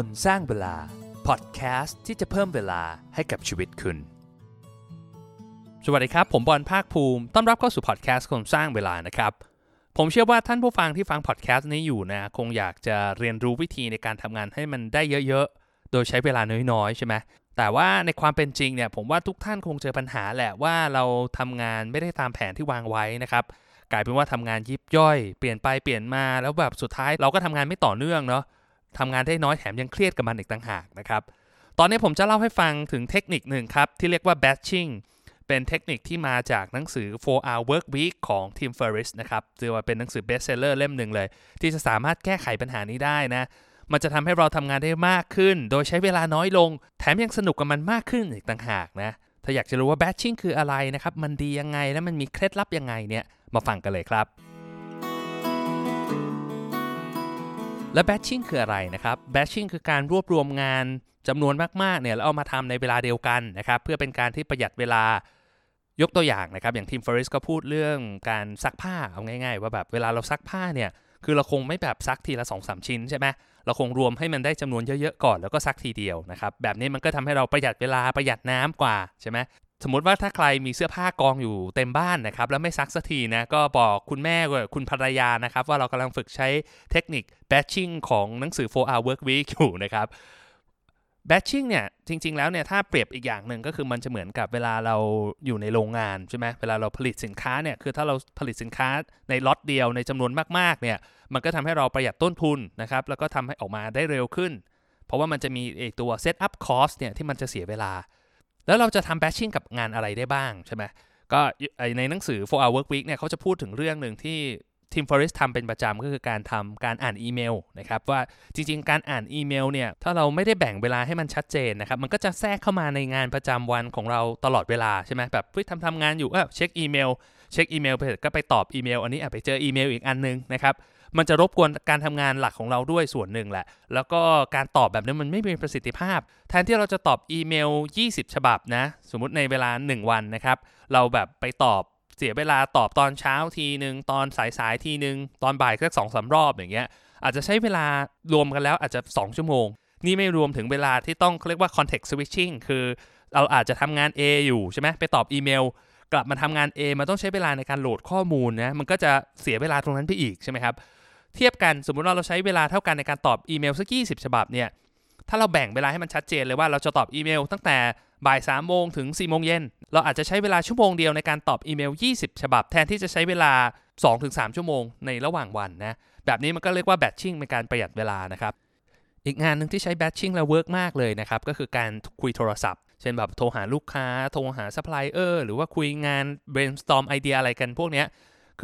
คนสร้างเวลา พอดแคสต์ที่จะเพิ่มเวลาให้กับชีวิตคุณ สวัสดีครับ ผมบอลภาคภูมิ ต้อนรับเข้าสู่พอดแคสต์คนสร้างเวลานะครับ ผมเชื่อว่าท่านผู้ฟังที่ฟังพอดแคสต์นี้อยู่นะ คงอยากจะเรียนรู้วิธีในการทำงานให้มันได้เยอะๆ โดยใช้เวลาน้อยๆ ใช่ไหมแต่ว่าในความเป็นจริงเนี่ยผมว่าทุกท่านคงเจอปัญหาแหละว่าเราทำงานไม่ได้ตามแผนที่วางไว้นะครับกลายเป็นว่าทำงานยิบย่อย เปลี่ยนไปเปลี่ยนมาแล้วแบบสุดท้ายเราก็ทำงานไม่ต่อเนื่องเนาะ ทำงานได้น้อยแถมยังเครียดกับมันอีกต่างหากนะครับ ตอนนี้ผมจะเล่าให้ฟังถึงเทคนิคหนึ่งครับ ที่เรียกว่า batching เป็นเทคนิคที่มาจากหนังสือ 4 hour work week ของ Tim Ferriss นะครับถือว่าเป็นหนังสือ best seller เล่มหนึ่งเลย ที่จะสามารถแก้ไขปัญหานี้ได้นะ มันจะทำให้เราทำงานได้มากขึ้น โดยใช้เวลาน้อยลง แถมยังสนุกกับมันมากขึ้นอีกต่างหากนะ ถ้าอยากจะรู้ว่า batching คืออะไรนะครับ มันดียังไง และมันมีเคล็ดลับยังไงเนี่ย มาฟังกันเลยครับ และ batching คืออะไรนะครับ batching คือการรวบรวมงานจำนวนมากๆเนี่ยแล้วเอามาทำในเวลาเดียวกันนะครับเพื่อเป็นการที่ประหยัดเวลายกตัวอย่างนะครับอย่างทีมฟอริสก็พูดเรื่องการซักผ้าเอาง่าย ๆ ว่าแบบเวลาเราซักผ้าเนี่ยคือเราคงไม่แบบซักทีละ2อสชิ้นใช่ไหมเราคงรวมให้มันได้จำนวนเยอะๆก่อนแล้วก็ซักทีเดียวนะครับแบบนี้มันก็ทำให้เราประหยัดเวลาประหยัดน้ำกว่าใช่ไหม สมมติว่าถ้าใครมีเสื้อผ้ากองอยู่เต็มบ้านนะครับ แล้วไม่ซักสักทีนะ ก็บอกคุณแม่คุณภรรยานะครับ ว่าเรากำลังฝึกใช้เทคนิค batching ของหนังสือ 4 hour work week อยู่นะครับ batching เนี่ย จริง ๆ แล้วเนี่ย ถ้าเปรียบอีกอย่างหนึ่งก็คือมันจะเหมือนกับเวลาเราอยู่ในโรงงานใช่ไหมเวลาเราผลิตสินค้าเนี่ย คือถ้าเราผลิตสินค้าในล็อตเดียวในจำนวนมากๆเนี่ย มันก็ทำให้เราประหยัดต้นทุนนะครับ แล้วก็ทำให้ออกมาได้เร็วขึ้น เพราะว่ามันจะมีไอตัว set up cost เนี่ยที่มันจะเสียเวลา แล้วเราจะทำ batching กับงานอะไรได้บ้างใช่ไหมก็ในหนังสือ 4 hour work week เนี่ยเขาจะพูดถึงเรื่องหนึ่งที่ Tim Ferriss ทำเป็นประจำก็คือการทำการอ่านอีเมลนะครับว่าจริงๆ การอ่านอีเมลเนี่ยถ้าเราไม่ได้แบ่งเวลาให้มันชัดเจนนะครับมันก็จะแทรกเข้ามาในงานประจำวันของเราตลอดเวลาใช่ไหมแบบเฮ้ยทำทำงานอยู่เออเช็คอีเมลเช็คอีเมลไปเสร็จก็ไปตอบอีเมลอันนี้อะไปเจออีเมลอีกอันนึงนะครับ มันจะรบกวนการทำงานหลักของเราด้วยส่วนหนึ่งแหละ แล้วก็การตอบแบบนี้มันไม่มีประสิทธิภาพ แทนที่เราจะตอบอีเมล 20 ฉบับนะ สมมุติในเวลา 1 วันนะครับ เราแบบไปตอบเสียเวลาตอบตอนเช้าทีหนึ่งตอนสายๆทีหนึ่งตอนบ่ายสักสองสารอบอย่างเงี้ย อาจจะใช้เวลารวมกันแล้วอาจจะ 2 ชั่วโมง นี่ไม่รวมถึงเวลาที่ต้องเรียกว่า context switching คือเราอาจจะทำงาน A อยู่ใช่ไหมไปตอบอีเมลกลับมาทำงาน A มันต้องใช้เวลาในการโหลดข้อมูลนะ มันก็จะเสียเวลาตรงนั้นไปอีกใช่ไหมครับ เทียบกันสมมุติว่าเราใช้เวลาเท่ากันในการตอบอีเมลสัก20ฉบับเนี่ยถ้าเราแบ่งเวลาให้มันชัดเจนเลยว่าเราจะตอบอีเมลตั้งแต่บ่าย3ามโมงถึง4ี่โมงเย็นเราอาจจะใช้เวลาชั่วโมงเดียวในการตอบอีเมล 20 ฉบับ แทนที่จะใช้เวลา 2-3 ชั่วโมงในระหว่างวันนะแบบนี้มันก็เรียกว่า batching เป็นการประหยัดเวลานะครับอีกงานหนึ่งที่ใช้ batching แล้ว work มากเลยนะครับก็คือการคุยโทรศัพท์ เช่นแบบโทรหาลูกค้า โทรหาซัพพลายเออร์หรือว่าคุยงาน brainstorm ไอเดียอะไรกันพวกนี้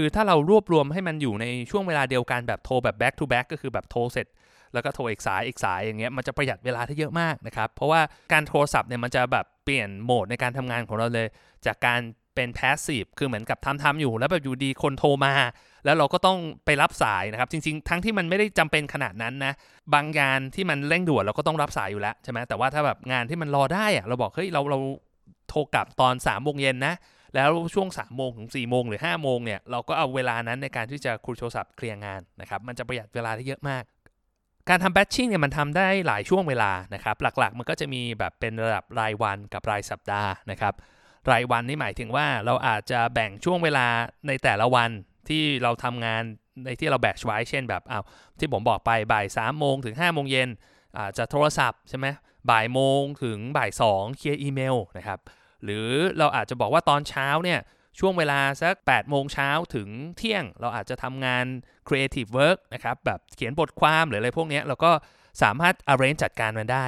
คือถ้าเรารวบรวมให้มันอยู่ในช่วงเวลาเดียวกันแบบโทรแบบ back to back ก็คือแบบโทรเสร็จ แล้วก็โทรอีกสายอีกสายอย่างเงี้ยมันจะประหยัดเวลาที่เยอะมากนะครับเพราะว่าการโทรศัพท์เนี่ยมันจะแบบเปลี่ยนโหมดในการทำงานของเราเลย จากการเป็น passive คือเหมือนกับทำทำอยู่ แล้วแบบอยู่ดีคนโทรมา แล้วเราก็ต้องไปรับสายนะครับ จริง ๆ ทั้งที่มันไม่ได้จำเป็นขนาดนั้นนะ บางงานที่มันเร่งด่วนเราก็ต้องรับสายอยู่แล้วใช่ไหมแต่ว่าถ้าแบบงานที่มันรอได้อะเราบอกเฮ้ยเราเราโทรกลับตอน3ามโมงเย็นนะ แล้วช่วง3ามโมงถึง4ี่โมงหรือ5้าโมงเนี่ยเราก็เอาเวลานั้นในการที่จะคุยโทรศัพท์เคลียร์งานนะครับมันจะประหยัดเวลาได้เยอะมาก การทำแบทชิ่งเนี่ยมันทำได้หลายช่วงเวลานะครับหลักๆ มันก็จะมีแบบเป็นระดับรายวันกับรายสัปดาห์นะครับรายวันนี่หมายถึงว่าเราอาจจะแบ่งช่วงเวลาในแต่ละวันที่เราทำงานในที่เราแบชไว้ เช่นแบบอ้าวที่ผมบอกไปบ่าย3ามโมงถึง5้าโมงเย็นอาจจะโทรศัพท์ใช่ไหมบ่ายโมงถึงบ่ายสองเคลียร์อีเมลนะครับ หรือเราอาจจะบอกว่าตอนเช้าเนี่ยช่วงเวลาสัก 8 โมงเช้าถึงเที่ยง เราอาจจะทำงาน creative work นะครับ แบบเขียนบทความหรืออะไรพวกนี้เราก็สามารถ arrange จัดการมันได้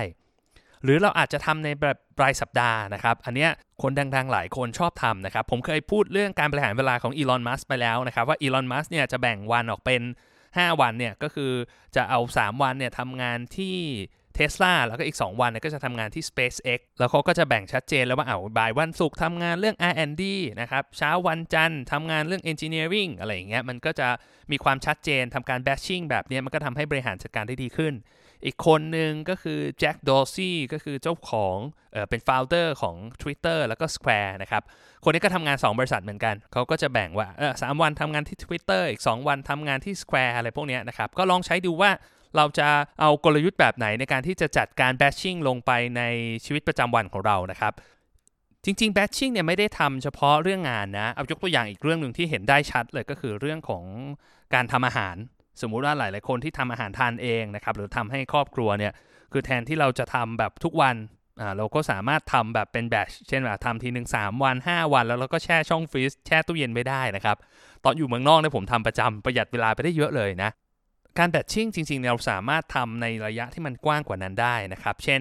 หรือเราอาจจะทำในแบบรายสัปดาห์นะครับ อันเนี้ยคนดังๆ หลายคนชอบทำนะครับ ผมเคยพูดเรื่องการบริหารเวลาของอีลอน มัสไปแล้วนะครับ ว่าอีลอน มัสเนี่ยจะแบ่งวันออกเป็น 5 วันเนี่ยก็คือจะเอา 3 วันเนี่ยทำงานที่ เทสลาแล้วก็อีก 2 วันเนี่ยก็จะทำงานที่ SpaceX แล้วเขาก็จะแบ่งชัดเจนแล้วว่าเอาบ่ายวันศุกร์ทำงานเรื่อง R&D นะครับเช้าวันจันทร์ทำงานเรื่อง Engineering อะไรอย่างเงี้ยมันก็จะมีความชัดเจนทำการ Bashing แบบนี้มันก็ทำให้บริหารจัดการได้ดีขึ้น อีกคนหนึ่งก็คือแจ็คดอร์ซี่ก็คือเจ้าของเออเป็น founder ของ Twitter แล้วก็ Square นะครับคนนี้ก็ทำงาน 2 บริษัทเหมือนกัน เขาก็จะแบ่งว่าเออสวันทำงานที่ Twitter อีก 2 วันทำงานที่ Square อะไรพวกนี้นะครับก็ลองใช้ดูว่า เราจะเอากลยุทธ์แบบไหนในการที่จะจัดการแบชชิ่งลงไปในชีวิตประจำวันของเรานะครับจริงๆแบชชิ่งเนี่ยไม่ได้ทำเฉพาะเรื่องงานนะ เอายกตัวอย่างอีกเรื่องหนึ่งที่เห็นได้ชัดเลยก็คือเรื่องของการทำอาหาร สมมุติว่าหลายๆคนที่ทำอาหารทานเองนะครับหรือทำให้ครอบครัวเนี่ยคือแทนที่เราจะทำแบบทุกวันอ่าเราก็สามารถทำแบบเป็นแบชเช่นแบบทำทีหนึ่ง3วัน 5 วัน แล้วเราก็แช่ช่องฟรีซแช่ตู้เย็นไม่ได้นะครับ ตอนอยู่เมืองนอกเนี่ยผมทำประจำประหยัดเวลาไปได้เยอะเลยนะ การแบทชิ่งจริงๆ เราสามารถทำในระยะที่มันกว้างกว่านั้นได้นะครับ เช่น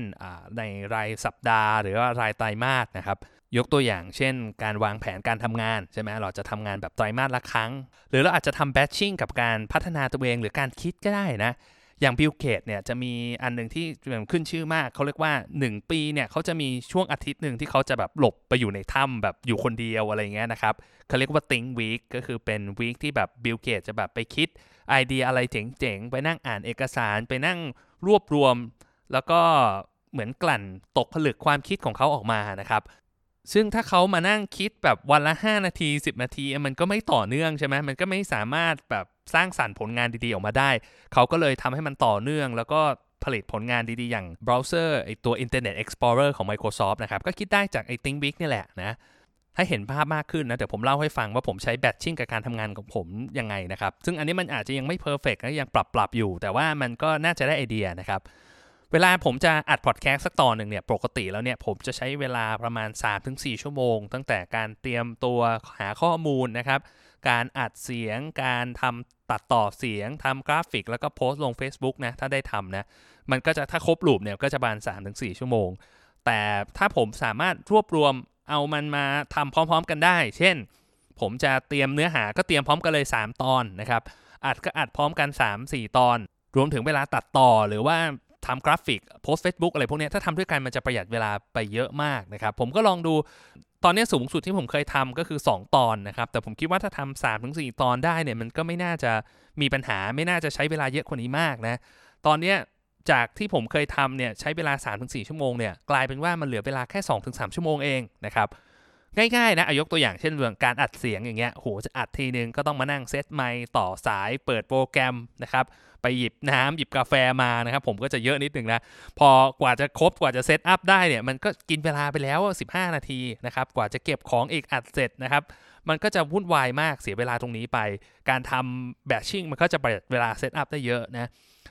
ในรายสัปดาห์ หรือว่ารายไตรมาสนะครับ ยกตัวอย่างเช่น การวางแผนการทำงานใช่ไหมเราจะทำงานแบบไตรมาสละครั้ง หรือเราอาจจะทำแบทชิ่งกับการพัฒนาตัวเองหรือการคิดก็ได้นะ อย่างบิลเกตเนี่ยจะมีอันหนึ่งที่ขึ้นชื่อมาก เขาเรียกว่า 1 ปีเนี่ยเขาจะมีช่วงอาทิตย์หนึ่งที่เขาจะแบบหลบไปอยู่ในถ้ำแบบอยู่คนเดียวอะไรเงี้ยนะครับเขาเรียกว่า think week ก็คือเป็น week ที่แบบ Bill Gates จะแบบไปคิดไอเดียอะไรเจ๋งๆ ไปนั่งอ่านเอกสารไปนั่งรวบรวม แล้วก็เหมือนกลั่นตกผลึกความคิดของเขาออกมานะครับซึ่งถ้าเขามานั่งคิดแบบวันละ 5 นาที 10 นาที มันก็ไม่ต่อเนื่องใช่ไหมมันก็ไม่สามารถแบบ สร้างสรรค์ผลงานดีๆออกมาได้ เขาก็เลยทำให้มันต่อเนื่อง แล้วก็ผลิตผลงานดีๆ อย่างเบราว์เซอร์ไอตัว Internet Explorer ของ Microsoft นะครับ ก็คิดได้จากไอ think week นี่แหละนะให้เห็นภาพมากขึ้นนะ เดี๋ยวผมเล่าให้ฟังว่าผมใช้ batching กับการทำงานของผมยังไงนะครับ ซึ่งอันนี้มันอาจจะยังไม่ perfect นะยังปรับปรับอยู่ แต่ว่ามันก็น่าจะได้ไอเดียนะครับเวลาผมจะอัดพอดแคสต์สักตอนหนึ่งเนี่ยปกติแล้วเนี่ยผมจะใช้เวลาประมาณ 3-4 ชั่วโมง ตั้งแต่การเตรียมตัวหาข้อมูลนะครับ การอัดเสียง การทำตัดต่อเสียงทำกราฟิก แล้วก็โพสต์ลง Facebook นะ ถ้าได้ทำนะ มันก็จะถ้าครบ loop เนี่ยก็จะประมาณ3-4 ชั่วโมง แต่ถ้าผมสามารถรวบรวมเอามันมาทำพร้อมๆกันได้ เช่น ผมจะเตรียมเนื้อหาก็เตรียมพร้อมกันเลย 3 ตอนนะครับ อัดก็อัดพร้อมกัน 3-4 ตอน รวมถึงเวลาตัดต่อหรือว่าทำกราฟิกโพสเฟซบุ๊กอะไรพวกนี้ถ้าทำด้วยกันมันจะประหยัดเวลาไปเยอะมากนะครับ ผมก็ลองดู ตอนนี้สูงสุดที่ผมเคยทำก็คือ 2 ตอนนะครับ แต่ผมคิดว่าถ้าทำสามถึงสี่ตอนได้เนี่ยมันก็ไม่น่าจะมีปัญหาไม่น่าจะใช้เวลาเยอะกว่านี้มากนะ ตอนเนี้ยจากที่ผมเคยทำเนี่ยใช้เวลา 3-4 ชั่วโมงเนี่ยกลายเป็นว่ามันเหลือเวลาแค่ 2-3 ชั่วโมงเองนะครับง่ายๆนะอายกตัวอย่างเช่นเรื่องการอัดเสียงอย่างเงี้ยโหจะอัดทีนึงก็ต้องมานั่งเซตไมค์ต่อสายเปิดโปรแกรมนะครับ ไปหยิบน้ำหยิบกาแฟมานะครับผมก็จะเยอะนิดนึงนะ พอกว่าจะครบกว่าจะเซตอัพได้เนี่ยมันก็กินเวลาไปแล้ว 15 นาทีนะครับกว่าจะเก็บของอีกอัดเสร็จนะครับมันก็จะวุ่นวายมากเสียเวลาตรงนี้ไป การทำ batching มันก็จะประหยัดเวลา setup ได้เยอะนะ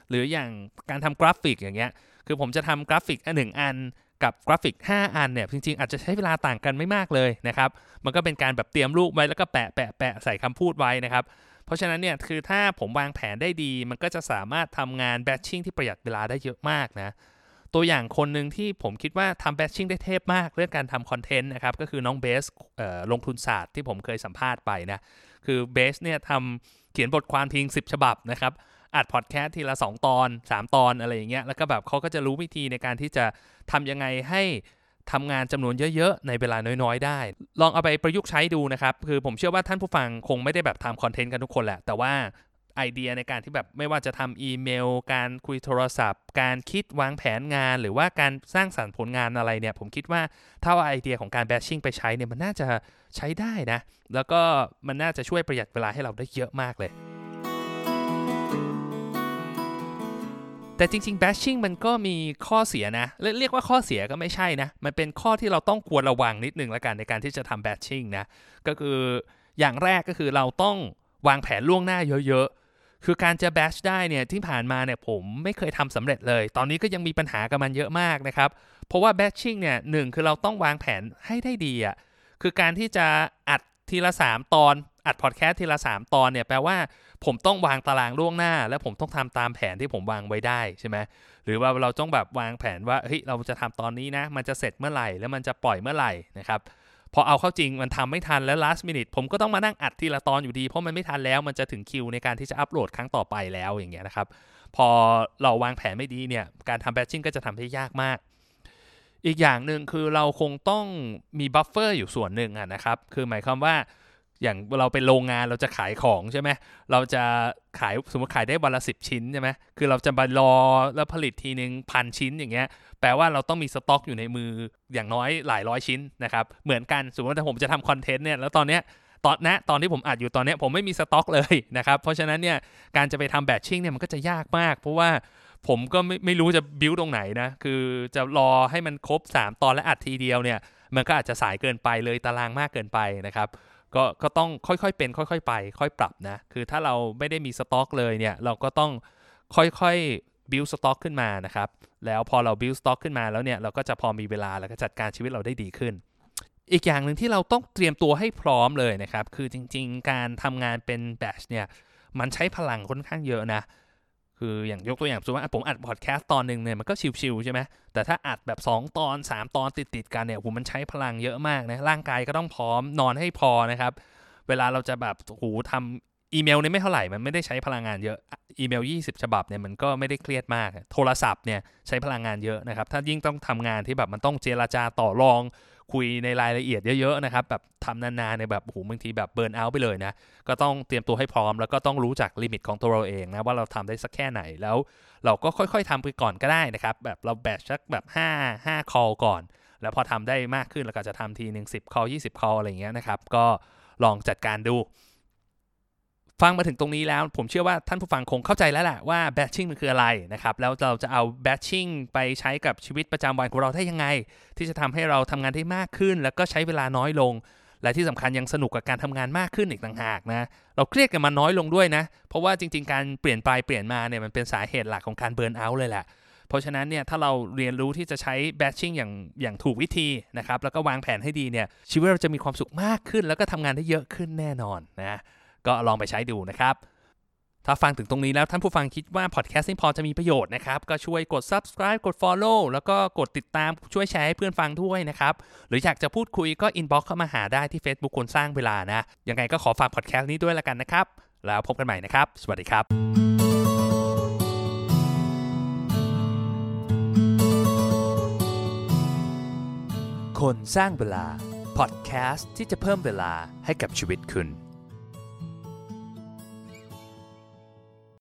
หรืออย่างการทำกราฟิกอย่างเงี้ยคือผมจะทำกราฟิกอันหนึ่งอันกับกราฟิก 5 อันเนี่ยจริงๆ อาจจะใช้เวลาต่างกันไม่มากเลยนะครับ มันก็เป็นการแบบเตรียมรูปไว้แล้วก็แปะแปะแปะใส่คำพูดไว้นะครับ เพราะฉะนั้นเนี่ยคือถ้าผมวางแผนได้ดี มันก็จะสามารถทำงาน batching ที่ประหยัดเวลาได้เยอะมากนะตัวอย่างคนหนึ่งที่ผมคิดว่าทำ batching ได้เทพมาก เรื่องการทำคอนเทนต์นะครับ ก็คือน้องเบสลงทุนศาสตร์ที่ผมเคยสัมภาษณ์ไปนะคือเบสเนี่ยทำเขียนบทความทิ้ง10 ฉบับนะครับอัดพอดแคสต์ทีละ 2 ตอน 3 ตอนอะไรอย่างเงี้ยแล้วก็แบบเขาก็จะรู้วิธีในการที่จะทำยังไงให้ ทำงานจำนวนเยอะ ๆ ในเวลาน้อย ๆ ได้ ลองเอาไปประยุกต์ใช้ดูนะครับ คือผมเชื่อว่าท่านผู้ฟังคงไม่ได้แบบทำคอนเทนต์กันทุกคนแหละ แต่ว่าไอเดียในการที่แบบไม่ว่าจะทำอีเมล การคุยโทรศัพท์ การคิดวางแผนงาน หรือว่าการสร้างสรรค์ผลงานอะไรเนี่ย ผมคิดว่าถ้าเอาไอเดียของการแบชชิ่งไปใช้เนี่ยมันน่าจะใช้ได้นะ แล้วก็มันน่าจะช่วยประหยัดเวลาให้เราได้เยอะมากเลย แต่จริงๆ bashing มันก็มีข้อเสียนะ เรียกว่าข้อเสียก็ไม่ใช่นะ มันเป็นข้อที่เราต้องควรระวังนิดนึงล้วกันในการที่จะทำ bashing นะ ก็คืออย่างแรกก็คือเราต้องวางแผนล่วงหน้าเยอะๆ คือการจะ bash ได้เนี่ยที่ผ่านมาเนี่ยผมไม่เคยทำสำเร็จเลย ตอนนี้ก็ยังมีปัญหากับมันเยอะมากนะครับ เพราะว่า bashing เนี่ยหนึ่งคือเราต้องวางแผนให้ได้ดีอะ่ะ คือการที่จะอัดทีละ 3 ตอน อัดพอดแคสต์ทีละ3 ตอนเนี่ยแปลว่าผมต้องวางตารางล่วงหน้า แล้วผมต้องทำตามแผนที่ผมวางไว้ได้ใช่ไหมหรือว่าเราต้องแบบวางแผนว่าเฮ้ยเราจะทำตอนนี้นะ มันจะเสร็จเมื่อไหร่แล้วมันจะปล่อยเมื่อไหร่นะครับพอเอาเข้าจริงมันทำไม่ทันแล้ว last minute ผมก็ต้องมานั่งอัดทีละตอนอยู่ดี เพราะมันไม่ทันแล้วมันจะถึงคิวในการที่จะอัปโหลดครั้งต่อไปแล้วอย่างเงี้ยนะครับพอเราวางแผนไม่ดีเนี่ยการทำ batching ก็จะทำให้ยากมาก อีกอย่างหนึ่งคือเราคงต้องมี buffer อยู่ส่วนหนึ่งนะครับคือหมายความว่า อย่างเราเป็นโรงงานเราจะขายของใช่ไหมเราจะขายสมมติขายได้วันละสิบชิ้นใช่ไหมคือเราจะมารอแล้วผลิตทีนึงพันชิ้นอย่างเงี้ย แปลว่าเราต้องมีสต็อกอยู่ในมืออย่างน้อยหลายร้อยชิ้นนะครับ เหมือนกันสมมติถ้าผมจะทำคอนเทนต์เนี่ยแล้วตอนเนี้ยตอนนะตอนที่ผมอัดอยู่ตอนนี้ผมไม่มีสต็อกเลยนะครับ เพราะฉะนั้นเนี่ยการจะไปทำ batching เนี่ยมันก็จะยากมาก เพราะว่าผมก็ไม่ไม่รู้จะบิวตรงไหนนะ คือจะรอให้มันครบ 3 ตอนและอัดทีเดียวเนี่ย มันก็อาจจะสายเกินไปเลยตารางมากเกินไปนะครับ ก็ก็ต้องค่อยๆเป็น ค่อยๆ ไป ค่อยปรับนะ คือถ้าเราไม่ได้มีสต็อกเลยเนี่ย เราก็ต้องค่อยๆบิวสต็อกขึ้นมานะครับ แล้วพอเราบิวสต็อกขึ้นมาแล้วเนี่ย เราก็จะพอมีเวลาแล้วก็จัดการชีวิตเราได้ดีขึ้น อีกอย่างหนึ่งที่เราต้องเตรียมตัวให้พร้อมเลยนะครับ คือจริง ๆ การทำงานเป็น batch เนี่ย มันใช้พลังค่อนข้างเยอะนะ คืออย่างยกตัวอย่างสมมติว่าผมอัดพอดแคสต์ตอนหนึ่งเนี่ยมันก็ chill ๆใช่ไหมแต่ถ้าอัดแบบ 2 ตอน 3 ตอนติดๆกันเนี่ยผมมันใช้พลังเยอะมากนะร่างกายก็ต้องพร้อมนอนให้พอนะครับ เวลาเราจะแบบโหทำอีเมลเนี่ยไม่เท่าไหร่มันไม่ได้ใช้พลังงานเยอะอีเมล 20 ฉบับเนี่ยมันก็ไม่ได้เครียดมาก โทรศัพท์เนี่ยใช้พลังงานเยอะนะครับถ้ายิ่งต้องทำงานที่แบบมันต้องเจราจาต่อรอง คุยในรายละเอียดเยอะๆนะครับแบบทำนานๆในแบบโอ้โหบางทีแบบ burn out ไปเลยนะ ก็ต้องเตรียมตัวให้พร้อม แล้วก็ต้องรู้จักลิมิตของตัวเราเองนะว่าเราทำได้สักแค่ไหนแล้ว เราก็ค่อยๆทำไปก่อนก็ได้นะครับ แบบเราแบชสักแบบ 5 5 call ก่อน แล้วพอทำได้มากขึ้นเราก็จะทำทีหนึ่ง10 call 20 call อะไรเงี้ยนะครับก็ลองจัดการดู ฟังมาถึงตรงนี้แล้ว ผมเชื่อว่าท่านผู้ฟังคงเข้าใจแล้วแหละว่าแบทชิ่งมันคืออะไรนะครับ แล้วเราจะเอาแบทชิ่งไปใช้กับชีวิตประจำวันของเราได้ยังไง ที่จะทำให้เราทำงานได้มากขึ้น แล้วก็ใช้เวลาน้อยลง และที่สำคัญยังสนุกกับการทำงานมากขึ้นอีกต่างหากนะเราเครียดกันมาน้อยลงด้วยนะ เพราะว่าจริง ๆ การเปลี่ยนไปเปลี่ยนมาเนี่ยมันเป็นสาเหตุหลักของการเบิร์นเอาท์เลยแหละเพราะฉะนั้นเนี่ยถ้าเราเรียนรู้ที่จะใช้แบทชิ่งอย่างอย่างถูกวิธีนะครับแล้วก็วางแผนให้ดีเนี่ยชีวิตเราจะมีความสุขมากขึ้น แล้วก็ทำงานได้เยอะขึ้นแน่นอนนะ ก็ลองไปใช้ดูนะครับ ถ้าฟังถึงตรงนี้แล้วท่านผู้ฟังคิดว่าพอดแคสต์นี้พอจะมีประโยชน์นะครับ ก็ช่วยกด subscribe กด follow แล้วก็กดติดตามช่วยแชร์ให้เพื่อนฟังด้วยนะครับ หรืออยากจะพูดคุยก็ inbox เข้ามาหาได้ที่ Facebook คนสร้างเวลานะยังไงก็ขอฝากพอดแคสต์นี้ด้วยละกันนะครับ แล้วพบกันใหม่นะครับ สวัสดีครับคนสร้างเวลา พอดแคสต์ที่จะเพิ่มเวลาให้กับชีวิตคุณ